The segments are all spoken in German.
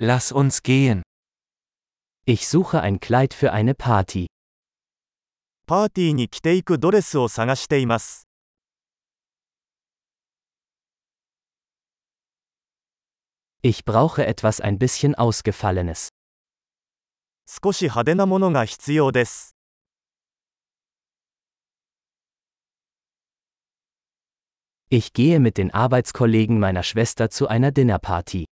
Lass uns gehen. Ich suche ein Kleid für eine Party. パーティーに着ていくドレスを探しています。 Ich brauche etwas ein bisschen Ausgefallenes. 少し派手なものが必要です。 Ich gehe mit den Arbeitskollegen meiner Schwester zu einer Dinnerparty.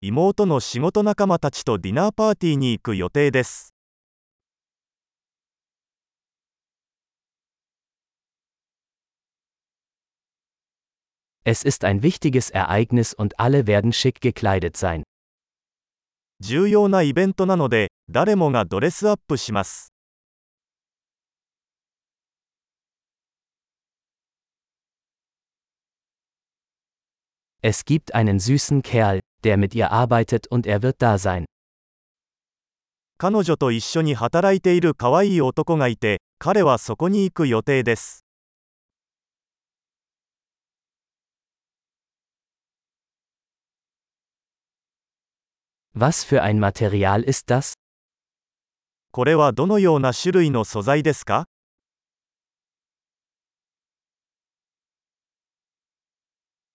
妹の仕事仲間たちとディナーパーティーに行く予定です。Es ist ein wichtiges Ereignis und alle werden schick gekleidet sein. 重要なイベントなので、誰もがドレスアップします。Es gibt einen süßen Kerl, der mit ihr arbeitet und er wird da sein. 彼女と一緒に働いている可愛い男がいて、彼はそこに行く予定です。 Was für ein Material ist das? これはどのような種類の素材ですか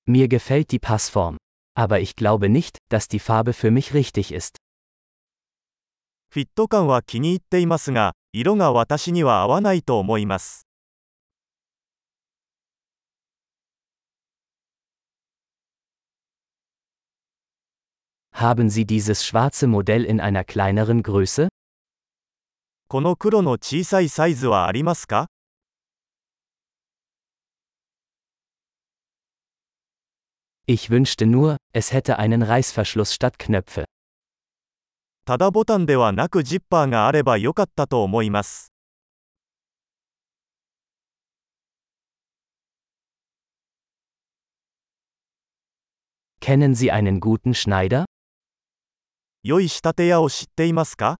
Mir gefällt die Passform. Aber ich glaube nicht, dass die Farbe für mich richtig ist. フィット感は気に入っていますが、色が私には合わないと思います。 Haben Sie dieses schwarze Modell in einer kleineren Größe? この黒の小さいサイズはありますか Ich wünschte nur, es hätte einen Reißverschluss statt Knöpfe. ただボタンではなくジッパーがあればよかったと思います。 Kennen Sie einen guten Schneider? 良い仕立て屋を知っていますか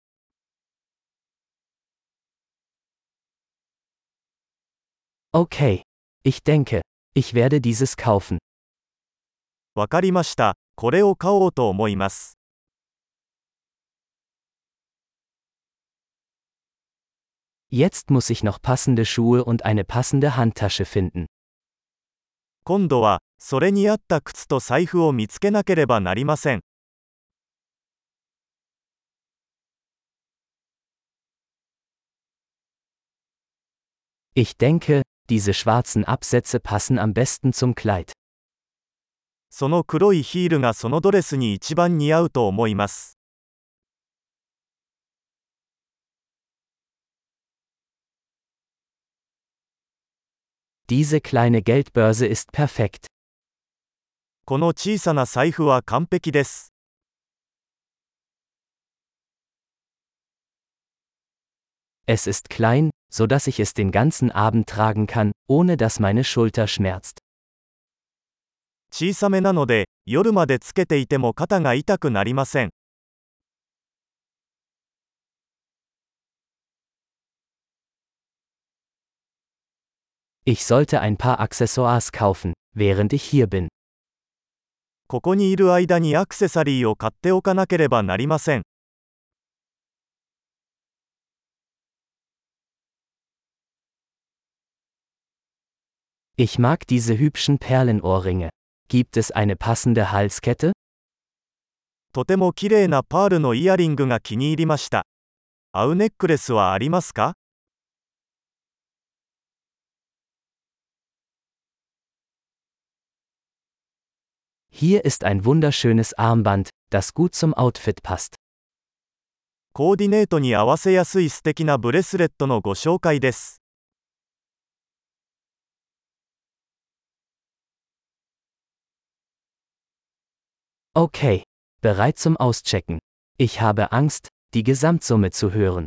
Okay. Ich denke, ich werde dieses kaufen. わかりました。これを買おうと思います。 Jetzt muss ich noch passende Schuhe und eine passende Handtasche finden. 今度は、それに合った靴と財布を見つけなければなりません。 Ich denke, diese schwarzen Absätze passen am besten zum Kleid. その黒いヒールがそのドレスに一番似合うと思います。 Diese kleine Geldbörse ist perfekt. この小さな財布は完璧です。 Es ist klein, so dass ich es den ganzen Abend tragen kann, ohne dass meine Schulter schmerzt. 小さめなので、夜までつけていても肩が痛くなりません。Ich sollte ein paar Accessoires kaufen, während ich hier bin. ここにいる間にアクセサリーを買っておかなければなりません。Ich mag diese hübschen Perlenohrringe. Gibt es eine passende Halskette? とても綺麗なパールのイヤリングが気に入りました。合うネックレスはありますか Hier ist ein wunderschönes Armband, das gut zum Outfit passt. コーディネートに合わせやすい素敵なブレスレットのご紹介です。 Okay. Bereit zum Auschecken. Ich habe Angst, die Gesamtsumme zu hören.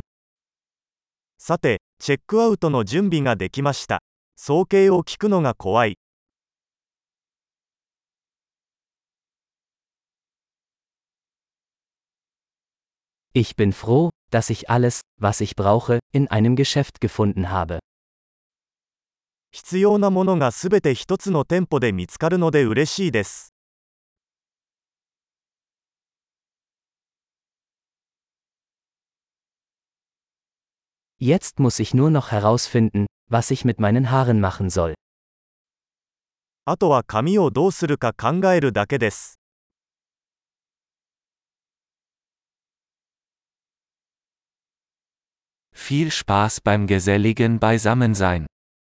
さて、チェックアウトの準備ができました。総計を聞くのが怖い。 Ich bin froh, dass ich alles, was ich brauche, in einem Geschäft gefunden habe. 必要なものがすべて一つの店舗で見つかるので嬉しいです。 Jetzt muss ich nur noch herausfinden, was ich mit meinen Haaren machen soll. あとは髪をどうするか考えるだけです Viel Spaß beim geselligen Beisammensein.